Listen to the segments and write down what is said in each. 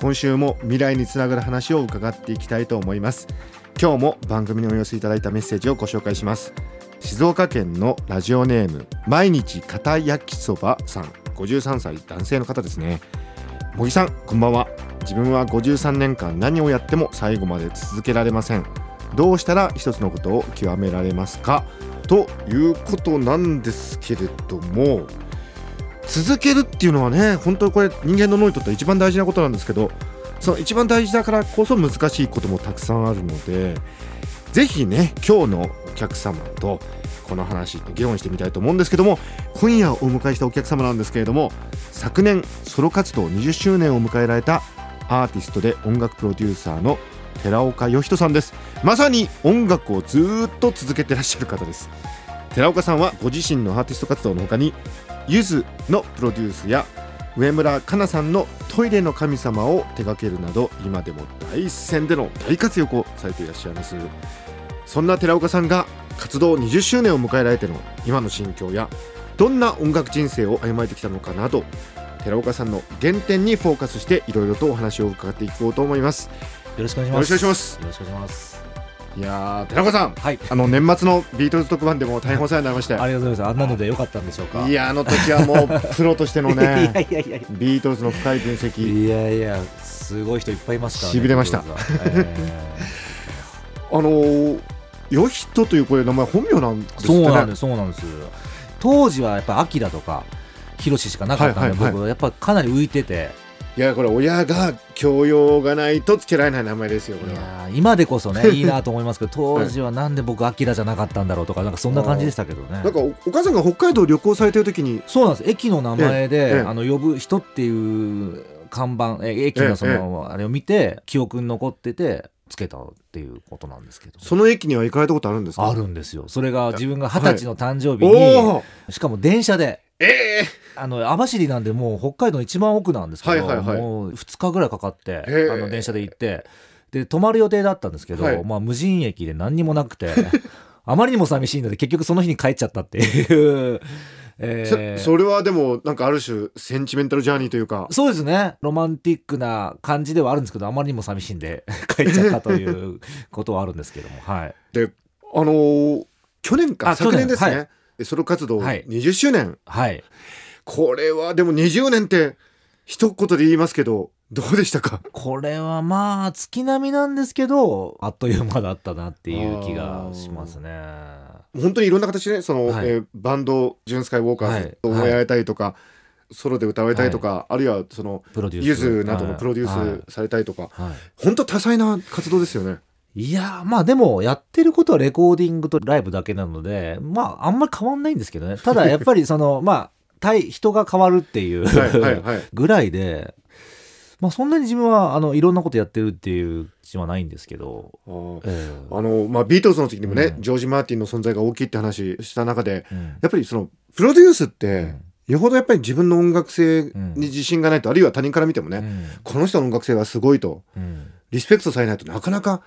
今週も未来につながる話を伺っていきたいと思います。今日も番組にお寄せいただいたメッセージをご紹介します。静岡県のラジオネーム毎日片焼きそばさん。53歳男性の方ですね。茂木さんこんばんは。自分は53年間何をやっても最後まで続けられません。どうしたら一つのことを極められますか？ということなんですけれども続けるっていうのはね本当にこれ人間の脳にとっては一番大事なことなんですけどその一番大事だからこそ難しいこともたくさんあるのでぜひね今日のお客様とこの話議論してみたいと思うんですけども今夜お迎えしたお客様なんですけれども昨年ソロ活動20周年を迎えられたアーティストで音楽プロデューサーの寺岡義人さんです。まさに音楽をずっと続けてらっしゃる方です。寺岡さんはご自身のアーティスト活動の他にゆずのプロデュースや上村かなさんのトイレの神様を手掛けるなど今でも第一線での大活躍をされていらっしゃいます。そんな寺岡さんが活動20周年を迎えられての今の心境やどんな音楽人生を歩まれてきたのかなど寺岡さんの原点にフォーカスしていろいろとお話を伺っていこうと思います。よろしくお願いします。よろしくお願いします。よろしくお願いやー寺岡さんはい。あの年末のビートルズ特番でも大変お世話になりましてありがとうございます。あんなのでよかったんでしょうか。いやあの時はもうプロとしての いやいねやいやいや。ビートルズの深い分析いやいや、すごい人いっぱいいますからね。痺れましたビーあのー、ヨヒトというこれ名前本名なんですーってそうねなんです、そうなんです。当時はやっぱアキラとかヒロシしかなかったんで、はいはいはい僕はやっぱかなり浮いてて、いやこれ親が教養がないとつけられない名前ですよこいれは今でこそね いいなと思いますけど、当時はなんで僕アキラじゃなかったんだろうとかなんかそんな感じでしたけどね。なんかおお母さんが北海道旅行されてる時にそうなんです。駅の名前で、ええあの呼ぶ人っていう看板え駅のその、あれを見て記憶に残っててつけたっていうことなんですけど。その駅には行かれたことあるんですか？あるんですよ。それが自分が二十歳の誕生日おに、おしかも電車でええあの網走なんでもう北海道の一番奥なんですけど、はいはいはいもう2日ぐらいかかってあの電車で行ってで泊まる予定だったんですけど、はいまあ、無人駅で何にもなくて あまりにも寂しいので結局その日に帰っちゃったっていう。えーそそれはでもなんかある種センチメンタルジャーニーというかそうですね。ロマンティックな感じではあるんですけど、あまりにも寂しいんで 帰っちゃったということはあるんですけども。はい。であのー去年かあ昨年ですね、はでソロ活動はい。20周年、はい。これはでも20年って一言で言いますけどどうでしたか？これはまあ、月並みなんですけど、あっという間だったなっていう気がしますね。本当にいろんな形でねその、はい。えーバンドジュン・スカイ・ウォーカーズとはい。思い合えたりとか、ソロで歌われたりとか、あるいはそのプロデュース。ゆずなどのプロデュはい。ースされたりとか、はい。本当多彩な活動ですよね。いやーまあでもやってることはレコーディングとライブだけなのでまああんまり変わんないんですけどね。ただやっぱりそのまあ対人が変わるっていう。ぐらいでまあそんなに自分はあのいろんなことやってるっていう気はないんですけど、あー。ええ。あのまあ、ビートルズの時にもね、うん。ジョージ・マーティンの存在が大きいって話した中でうん。やっぱりそのプロデュースって、ん。よほどやっぱり自分の音楽性に自信がないと、あるいは他人から見てもね、うん。この人の音楽性はすごいと。うん。リスペクトされないとなかなか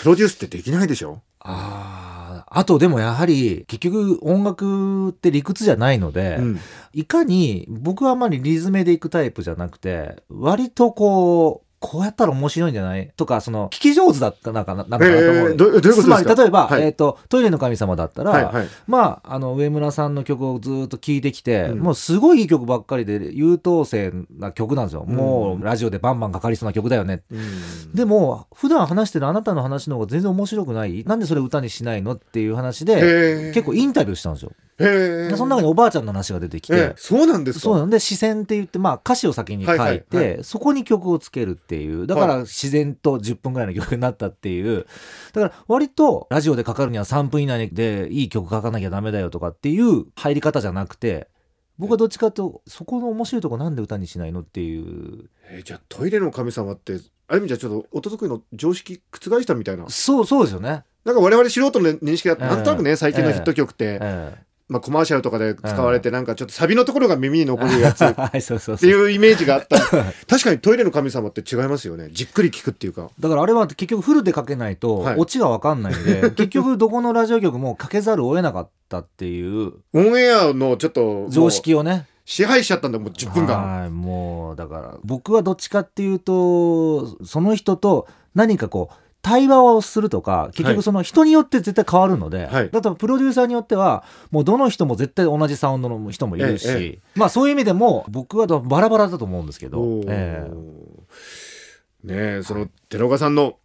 プロデュースってできないでしょ？あああとでもやはり結局音楽って理屈じゃないので、うん。いかに僕はあんまりリズムでいくタイプじゃなくて割とこうこうやったら面白いんじゃない？とかその聞き上手だったなんかななんかなと思う、えーどどういうことですか？つまり例えば、はい。えーと「トイレの神様」だったら、はいはい。まああの上村さんの曲をずっと聴いてきて、うん。もうすごいいい曲ばっかりで優等生な曲なんですよ、うん。もうラジオでバンバンかかりそうな曲だよね。うん。でも普段話してるあなたの話の方が全然面白くない？なんでそれ歌にしないの？っていう話で結構インタビューしたんですよでその中におばあちゃんの話が出てきて、えーそうなんですか？そうなんで視線って言って、まあ、歌詞を先に書いて、そこに曲をつけるっていう。だからは自然と10分ぐらいの曲になったっていう。だから割とラジオでかかるには3分以内でいい曲書かなきゃダメだよとかっていう入り方じゃなくて僕はどっちかというとそこの面白いとこなんで歌にしないのっていう。えーじゃあトイレの神様ってある意味じゃちょっと音作りの常識覆したみたいな。そうそうですよね、なんか我々素人の認識だなんとなくね最近のヒット曲って、えまあ、コマーシャルとかで使われてなんかちょっとサビのところが耳に残るやつ。え っはいそうそうていうイメージがあった。確かにトイレの神様って違いますよね。じっくり聞くっていうか。だからあれは結局フルでかけないとはい。オチが分かんないんで、結局どこのラジオ局もかけざるを得なかったっていう。オンエアのちょっと常識をね。支配しちゃったんだもう10分間はいもうだから僕はどっちかっていうとその人と何かこう対話をするとか結はい。局その人によって絶対変わるので、はい。だからプロデューサーによってはもうどの人も絶対同じサウンドの人もいるし、えまあそういう意味でも僕はバラバラだと思うんですけど。お、ー。えねえその寺岡さんの、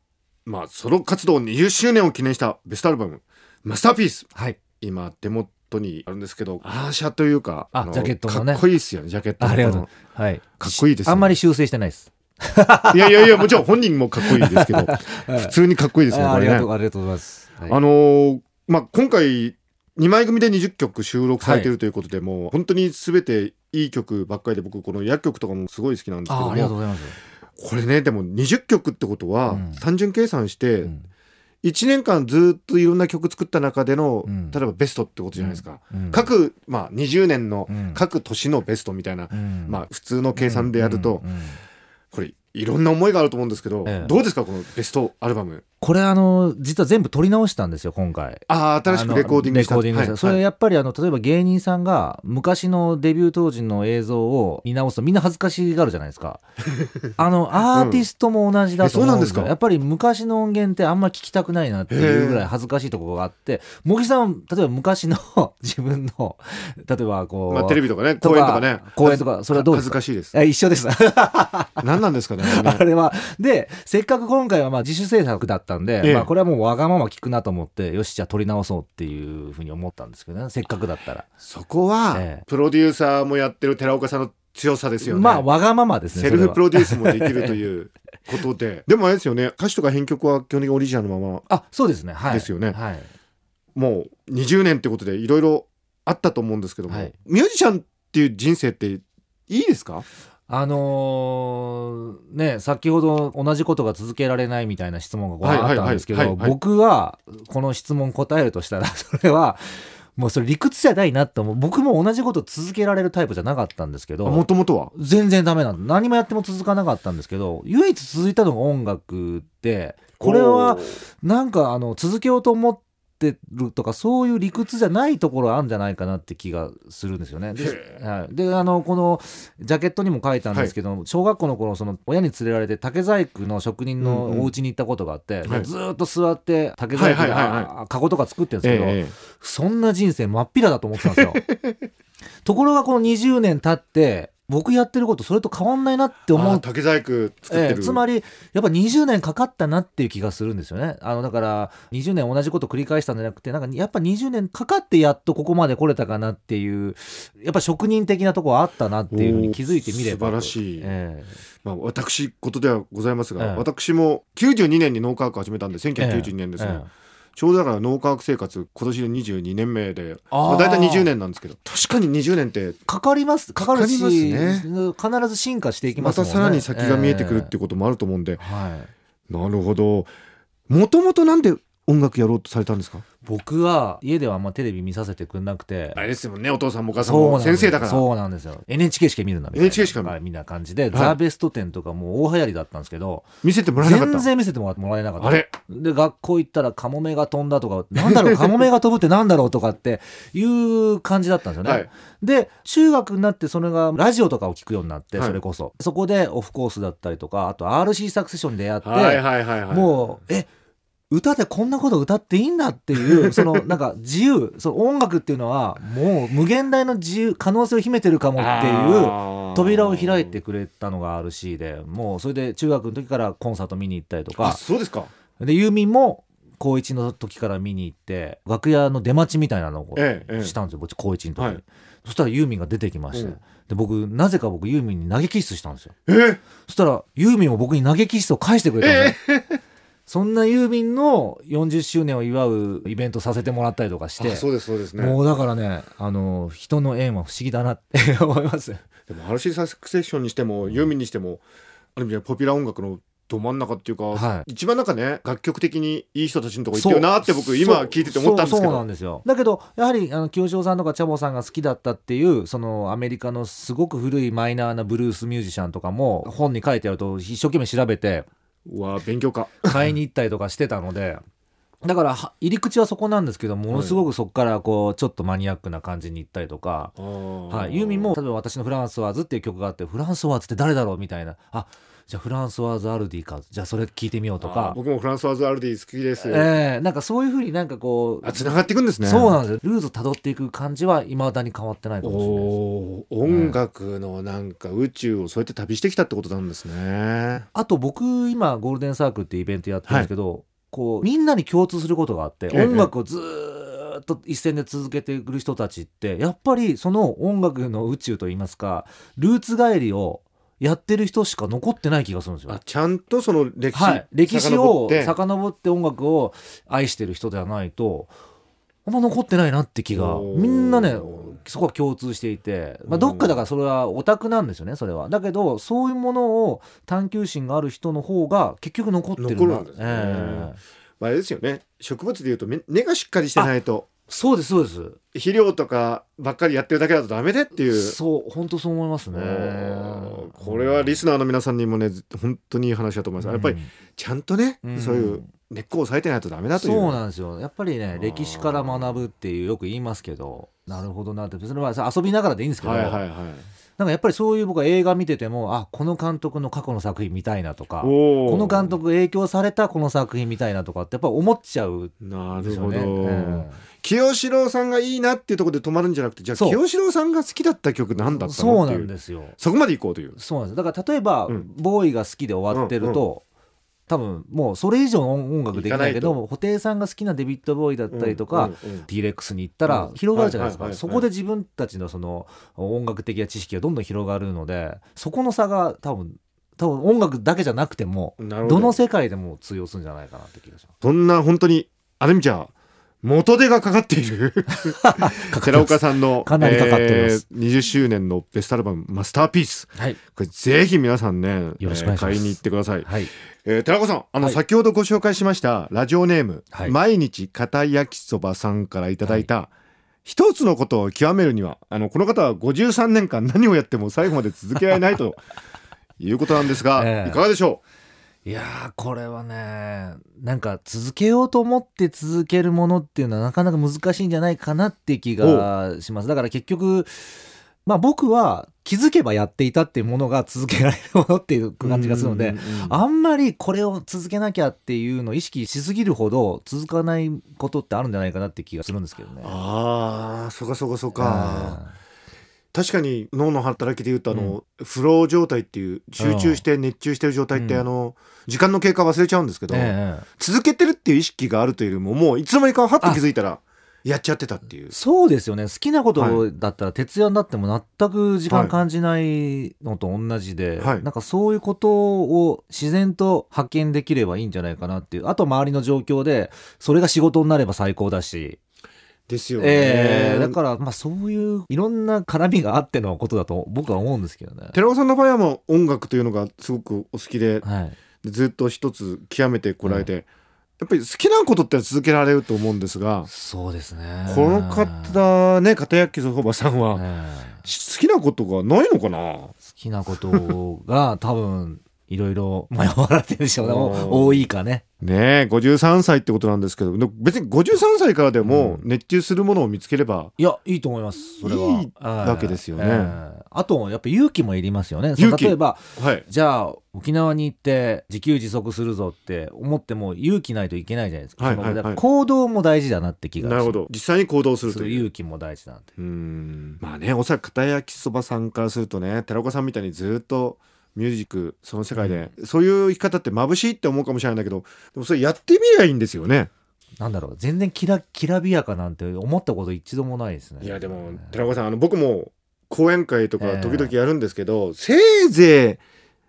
まあ、ソロ活動20周年を記念したベストアルバム「マスターピース。えはい」今手元にあるんですけどアーシャというかのあジャケットのね。かっこいいですよねジャケットのありがとうこはい。のかっこいいですよね。あんまり修正してないです いやいやいやもちろん本人もかっこいいですけど 普通にかっこいいですねこれね。ありがとうございます、はい。あのーまあ今回2枚組で20曲収録されてるということで、もう本当に全ていい曲ばっかりで僕この薬曲とかもすごい好きなんですけどありがとうございます、これねでも20曲ってことは、うん。単純計算してうん。1年間ずっといろんな曲作った中での、うん。例えばベストってことじゃないですか、うん。各、まあ、20年のうん。各年のベストみたいな、うん。まあ普通の計算でやると、いろんな思いがあると思うんですけど、ええ。どうですかこのベストアルバム？これあの実は全部撮り直したんですよ今回。ああ新しくレコーディングした。レコーディングした。はい。それやっぱりあの例えば芸人さんが昔のデビュー当時の映像を見直すとみんな恥ずかしがるじゃないですか。あのアーティストも同じだと思うんですえそうなんですか？よやっぱり昔の音源ってあんま聞きたくないなっていうぐらい恥ずかしいところがあって。茂木さん例えば昔の 自分の例えばこう、まあ、テレビとかねと公演とかね。公演とかそれはどうですか？恥ずかしいです。あ一緒です。何なんですかねあれね。あれは。で、せっかく今回はまあ自主制作だったんで、ええまあこれはもうわがまま聞くなと思って、よし、じゃあ撮り直そうっていうふうに思ったんですけどね、せっかくだったら。そこは、ええプロデューサーもやってる寺岡さんの強さですよね。まあわがままですね。セルフプロロデュースもできるという ことで。でもあれですよね、歌詞とか編曲は基本的にオリジナルのまま、あ、そうですね。はい。ですよねはい。もう20年ってことでいろいろあったと思うんですけども、はいミュージシャンっていう人生っていいですか？あのーね、先ほど同じことが続けられないみたいな質問があったんですけど、僕はこの質問答えるとしたら、それは、もうそれ理屈じゃないなって思う。僕も同じこと続けられるタイプじゃなかったんですけど、もともとは？全然ダメなんだ何もやっても続かなかったんですけど唯一続いたのが音楽でこれはなんかあの続けようと思ってるとかそういう理屈じゃないところあるんじゃないかなって気がするんですよね。でへはい、であのこのジャケットにも書いたんですけど、小学校の頃その親に連れられて竹細工の職人のお家に行ったことがあって、はい。ずーっと座って竹細工はいはいはいがカゴとか作ってるんですけど、ええそんな人生真っ平だと思ってたんですよ。ところがこの20年経って僕やってることそれと変わんないなって思う。竹細工作ってる。ええつまりやっぱ20年かかったなっていう気がするんですよね。あのだから20年同じこと繰り返したんじゃなくてなんかやっぱ20年かかってやっとここまで来れたかなっていうやっぱ職人的なところあったなっていうふうに気づいてみれば素晴らしい。えまあ、私事ではございますが、ええ。私も92年に脳科学始めたんで1992年ですね、ええちょうどだから脳科学生活今年で22年目でまあ、大体20年なんですけど。確かに20年ってかかります。かかるしかかります必ず進化していきまますたもんね。さらに先が見えてくるってえこともあると思うんで、えはい。なるほど。もともとなんで音楽やろうとされたんですか？僕は家ではあんまテレビ見させてくれなくて。あれですもんねお父さんもお母さんも。先生だから。そうなんですよ。NHK しか見るなみたいな。NHK しか見る。はいみんな感じで、ザ・ベスト10とかもう大流行りだったんですけど。見せてもらえなかった？全然見せてもらもらえなかった。あれ？で学校行ったらカモメが飛んだとか なんだろうカモメが飛ぶってなんだろうとかっていう感じだったんですよね、はい。で中学になってそれがラジオとかを聞くようになってはい。それこそ、そこでオフコースだったりとかあと RC サクセションに出会って、はいはいはいはい。もうえ歌でこんなこと歌っていいんだっていう そのなんか自由その音楽っていうのはもう無限大の自由可能性を秘めてるかもっていう扉を開いてくれたのが RC でもうそれで中学の時からコンサート見に行ったりとあかそうですか。でユーミンも高1の時から見に行って楽屋の出待ちみたいなのをええええ。したんですよ、僕高1の時。に、はい。そしたらユーミンが出てきまして、うん。で僕なぜか僕ユーミンに投げキッスしたんですよ。えーそしたらユーミンも僕に投げキッスを返してくれたんでそんなユーミンの40周年を祝うイベントさせてもらったりとかしてあそうですそうですね。もうだからねあの人の縁は不思議だなって 思います。でも RC サクセッションにしてもユーミンにしてもある意味ポピュラー音楽のど真ん中っていうか、はい。一番なんかね楽曲的にいい人たちのとこ行ってるなって僕今聞いてて思ったんですけそうそうなどんですよ。だけどやはりあの清志郎さんとかチャボさんが好きだったっていうそのアメリカのすごく古いマイナーなブルースミュージシャンとかも本に書いてあると一生懸命調べてうわ勉強家買いに行ったりとかしてたのでだからは入り口はそこなんですけどものすごくそこからこうちょっとマニアックな感じに行ったりとか、はい、ユーミンも例えば私の「フランスワーズ」っていう曲があって「フランスワーズって誰だろう?」みたいな。あじゃあフランスワーズ・アルディか。じゃあそれ聞いてみようとか、僕もフランスワーズ・アルディ好きです、えーなんかそういうふうになんかこうあ繋がっていくんですね。そうなんですよ。ルーズを辿っていく感じはいまだに変わってないかもしれないです。おー。音楽のなんか宇宙をそうやって旅してきたってことなんですね。あと僕今ゴールデンサークルってイベントやってるんですけど、こうみんなに共通することがあって、ええ。音楽をずーっと一線で続けてくる人たちってやっぱりその音楽の宇宙といいますかルーツ帰りをやってる人しか残ってない気がするんですよ。あ。ちゃんとその歴史,、はい、歴史を遡って。遡って音楽を愛してる人ではないとあんま残ってないなって気がみんなねそこは共通していて、まあ、どっかだからそれはオタクなんですよねそれは。だけどそういうものを探求心がある人の方が結局残ってる残るんですね。えあ、あれですよね。植物でいうとめ根がしっかりしてないとそうですそうです。肥料とかばっかりやってるだけだとダメでっていう。そう本当そう思いますね。これはリスナーの皆さんにもね本当にいい話だと思います、やっぱりちゃんとね、うん。そういう根っこを押さえてないとダメだという。そうなんですよ。やっぱりねー歴史から学ぶっていうよく言いますけど。なるほどなって。それはさ遊びながらでいいんですけど、はいはいはい。なんかやっぱりそういう僕は映画見ててもあこの監督の過去の作品見たいなとかこの監督影響されたこの作品見たいなとかってやっぱ思っちゃうんなですよるほど、ね。うん清志郎さんがいいなっていうところで止まるんじゃなくてじゃあ清志郎さんが好きだった曲なんだったそうなのっていう。んですよ。そこまで行こうという。そうなんです。だから例えば、うん。ボーイが好きで終わってると、多分もうそれ以上の音楽できないけど布袋さんが好きなデビッド・ボーイだったりとか、うんうんうん。T レックスに行ったらうん。広がるじゃないですか、そこで自分たちのその音楽的な知識がどんどん広がるのでそこの差が多分多分音楽だけじゃなくてもど。どの世界でも通用するんじゃないかなって気がします。そんな本当にある意味じゃ元手がかかっている。寺岡さんの かなりかかってます。えー20周年のベストアルバム「マスターピース。はい、」これぜひ皆さんねよろしくお願いします。えー買いに行ってください、はい、えー寺岡さんあの、はい。先ほどご紹介しましたラジオネーム、はい。毎日片焼きそばさんからいただいた、一つのことを極めるにはあのこの方は53年間何をやっても最後まで続けられないということなんですが、ええ。いかがでしょいやーこれはねなんか続けようと思って続けるものっていうのはなかなか難しいんじゃないかなって気がします。だから結局まあ僕は気づけばやっていたっていうものが続けられるものっていうう感じがするのであんまりこれを続けなきゃっていうのを意識しすぎるほど続かないことってあるんじゃないかなって気がするんですけどね。ああそうかそうかそうか、あ確かに脳の働きでいうとあの、フロー状態っていう集中して熱中してる状態って、うん。あの時間の経過忘れちゃうんですけーど、ええ続けてるっていう意識があるというよりももういつの間にかはっと気づいたらやっちゃってたっていう。そうですよね。好きなことはだったら徹夜になっても全く時間感じないのと同じで、はい。なんかそういうことを自然と発見できればいいんじゃないかなっていう。あと周りの状況でそれが仕事になれば最高だし、ですよね、ええだからまあそういういろんな絡みがあってのことだと僕は思うんですけどね。寺尾さんの場合はもう音楽というのがすごくお好きではい。ずっと一つ極めてこられて、やっぱり好きなことって続けられると思うんですが、そうですね。この方ね片焼きそばさんは、ええ。好きなことがないのかな？好きなことが多分いろいろ迷われてるでしょうね。多いかね。ねえ53歳ってことなんですけどで別に53歳からでも熱中するものを見つければ、いや、いいと思います。それは。いいわけですよねええあと、やっぱ勇気もいりますよね。例えば、はいじゃあ、沖縄に行って自給自足するぞって思っても勇気ないといけないじゃないですか。はいはいはい行動も大事だなって気がなるほど実際に行動するすというる勇気も大事だなって。うんまあねおそらく片焼きそばさんからするとね寺岡さんみたいにずっとミュージックその世界で、そういう生き方って眩しいって思うかもしれないんだけどでもそれやってみりゃいいんですよね。なんだろう、全然きらきらびやかなんて思ったこと一度もないですね。いやでも寺岡さんあの僕も講演会とええ。か時々やるんですけど、せいぜ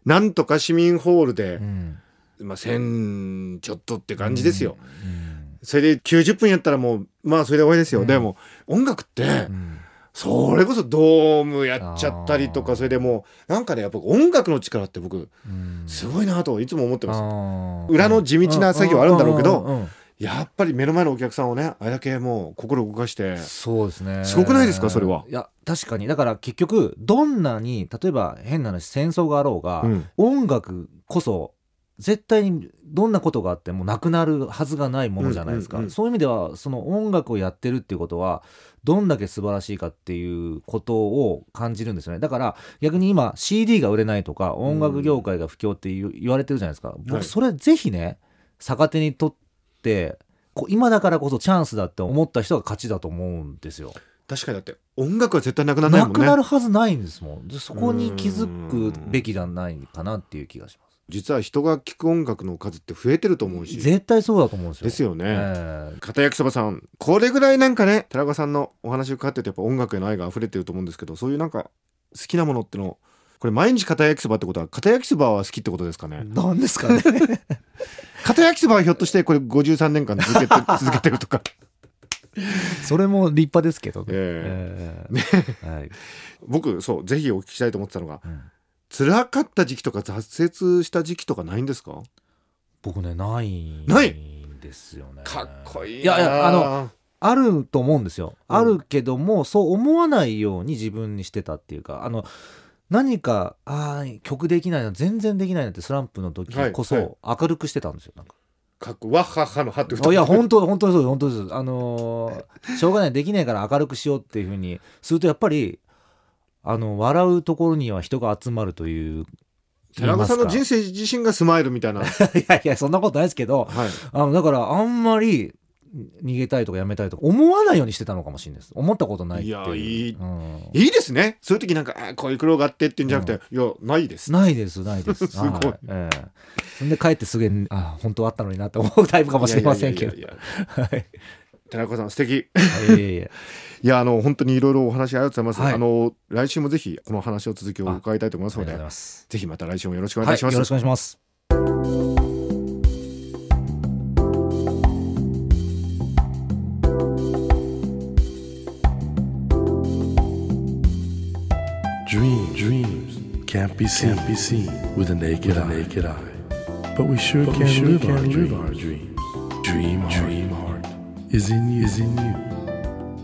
いなんとか市民ホールでう、ん。まあ、1000ちょっとって感じですよ、うん。それで90分やったらもうまあそれで終わりですよ、うん。でも音楽ってうんそれこそドームやっちゃったりとかそれでもうなんかねやっぱ音楽の力って僕うん。すごいなといつも思ってます。裏の地道な作業あるんだろうけどやっぱり目の前のお客さんをねあれだけもう心動かしてそうですね。すごくないですかそれは？いや確かに。だから結局どんなに例えば変な話戦争があろうが、うん。音楽こそ絶対にどんなことがあってもなくなるはずがないものじゃないですか、うんうんうん。そういう意味ではその音楽をやってるっていうことはどんだけ素晴らしいかっていうことを感じるんですよね。だから逆に今 CD が売れないとか音楽業界が不況って言われてるじゃないですか、はい。僕それぜひね逆手にとって今だからこそチャンスだって思った人が勝ちだと思うんですよ。確かにだって音楽は絶対なくならないなくもんね。なるはずないんですもん。でそこに気づくべきじゃないかなっていう気がします実は人が聴く音楽の数って増えてると思うし。絶対そうだと思うんですよ。ですよね、ええ。片焼きそばさんこれぐらいなんかね寺岡さんのお話を伺っててやっぱ音楽への愛が溢れてると思うんですけどそういうなんか好きなものってのこれ毎日片焼きそばってことは片焼きそばは好きってことですかね。なんですかね片焼きそばはひょっとしてこれ53年間続けて続けてるとかそれも立派ですけどね。ええ。えはい。僕そうぜひお聞きしたいと思ってたのがうん辛かった時期とか挫折した時期とかないんですか？僕ねないない？んですよね。かっこいいいやいやあのあると思うんですよ、うん。あるけどもそう思わないように自分にしてたっていうかあの何かあー曲できないな全然できないなってスランプの時こはいはい。そ明るくしてたんですよなんか。かっこわっはっはのはっていや本当本当にそうです本当です。あのーしょうがないできないから明るくしようっていうふうにするとやっぱりあの笑うところには人が集まるという寺岡さんの人生自身がスマイルみたいな。は いやいやそんなことないですけどあのだからあんまり逃げたいとかやめたいとか思わないようにしてたのかもしれないです。思ったことないっていう。いやいいうん。いいですね。そういう時なんかあこういう苦労があってっていうんじゃなくて、いやないです。ないですないです。すごい。はいええ。そんで帰ってすぐにあ本当あったのになって思うタイプかもしれませんけど。はい。寺岡さん素敵。いやいやいやあの本当にいろいろお話ありがとうございます、はいあの来週もぜひこの話を続きを伺いたいと思いますのでぜひまた来週もよろしくお願はいいします、よろしくお願いします Dream, dreams can't be seen, can't be seen with a naked, eye. naked eye. But we sure can, sure live, our live our dreams. Dream, dream heart is in you, is in you,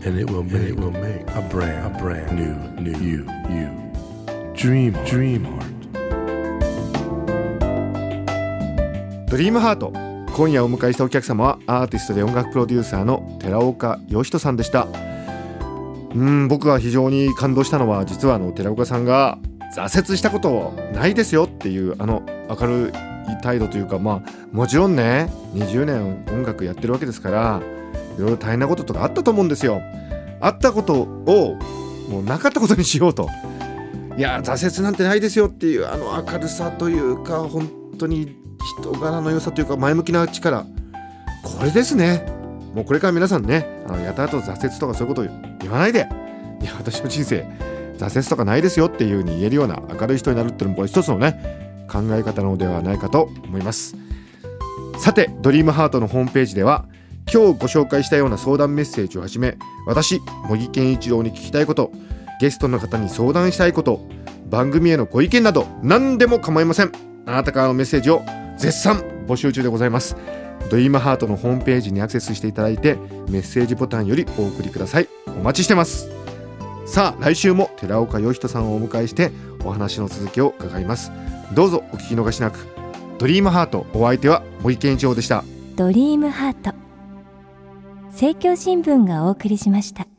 and it will make, it will make a brand, a brand new, new you, you. Dream, dream heart. ドリームハート今夜お迎えしたお客様はアーティストで音楽プロデューサーの寺岡義人さんでしたうん僕が非常に感動したのは実はあの寺岡さんが挫折したことないですよっていうあの明るい態度というかまあもちろんね20年音楽やってるわけですからいろいろ大変なこととかあったと思うんですよ。あったことをもうなかったことにしようと。いや挫折なんてないですよっていうあの明るさというか本当に人柄の良さというか前向きな力。これですね。もうこれから皆さんねあのやたらと挫折とかそういうことを言わないで。いや私の人生挫折とかないですよっていうふうに言えるような明るい人になるっていうのもこれ一つのね考え方なのではないかと思います。さてドリームハートのホームページでは今日ご紹介したような相談メッセージをはじめ私茂木健一郎に聞きたいことゲストの方に相談したいこと番組へのご意見など何でも構いません。あなたからのメッセージを絶賛募集中でございます。ドリームハートのホームページにアクセスしていただいてメッセージボタンよりお送りください。お待ちしてます。さあ来週も寺岡義人さんをお迎えしてお話の続きを伺います。どうぞお聞き逃しなく。ドリームハートお相手は森健一郎でした。ドリームハート。政教新聞がお送りしました。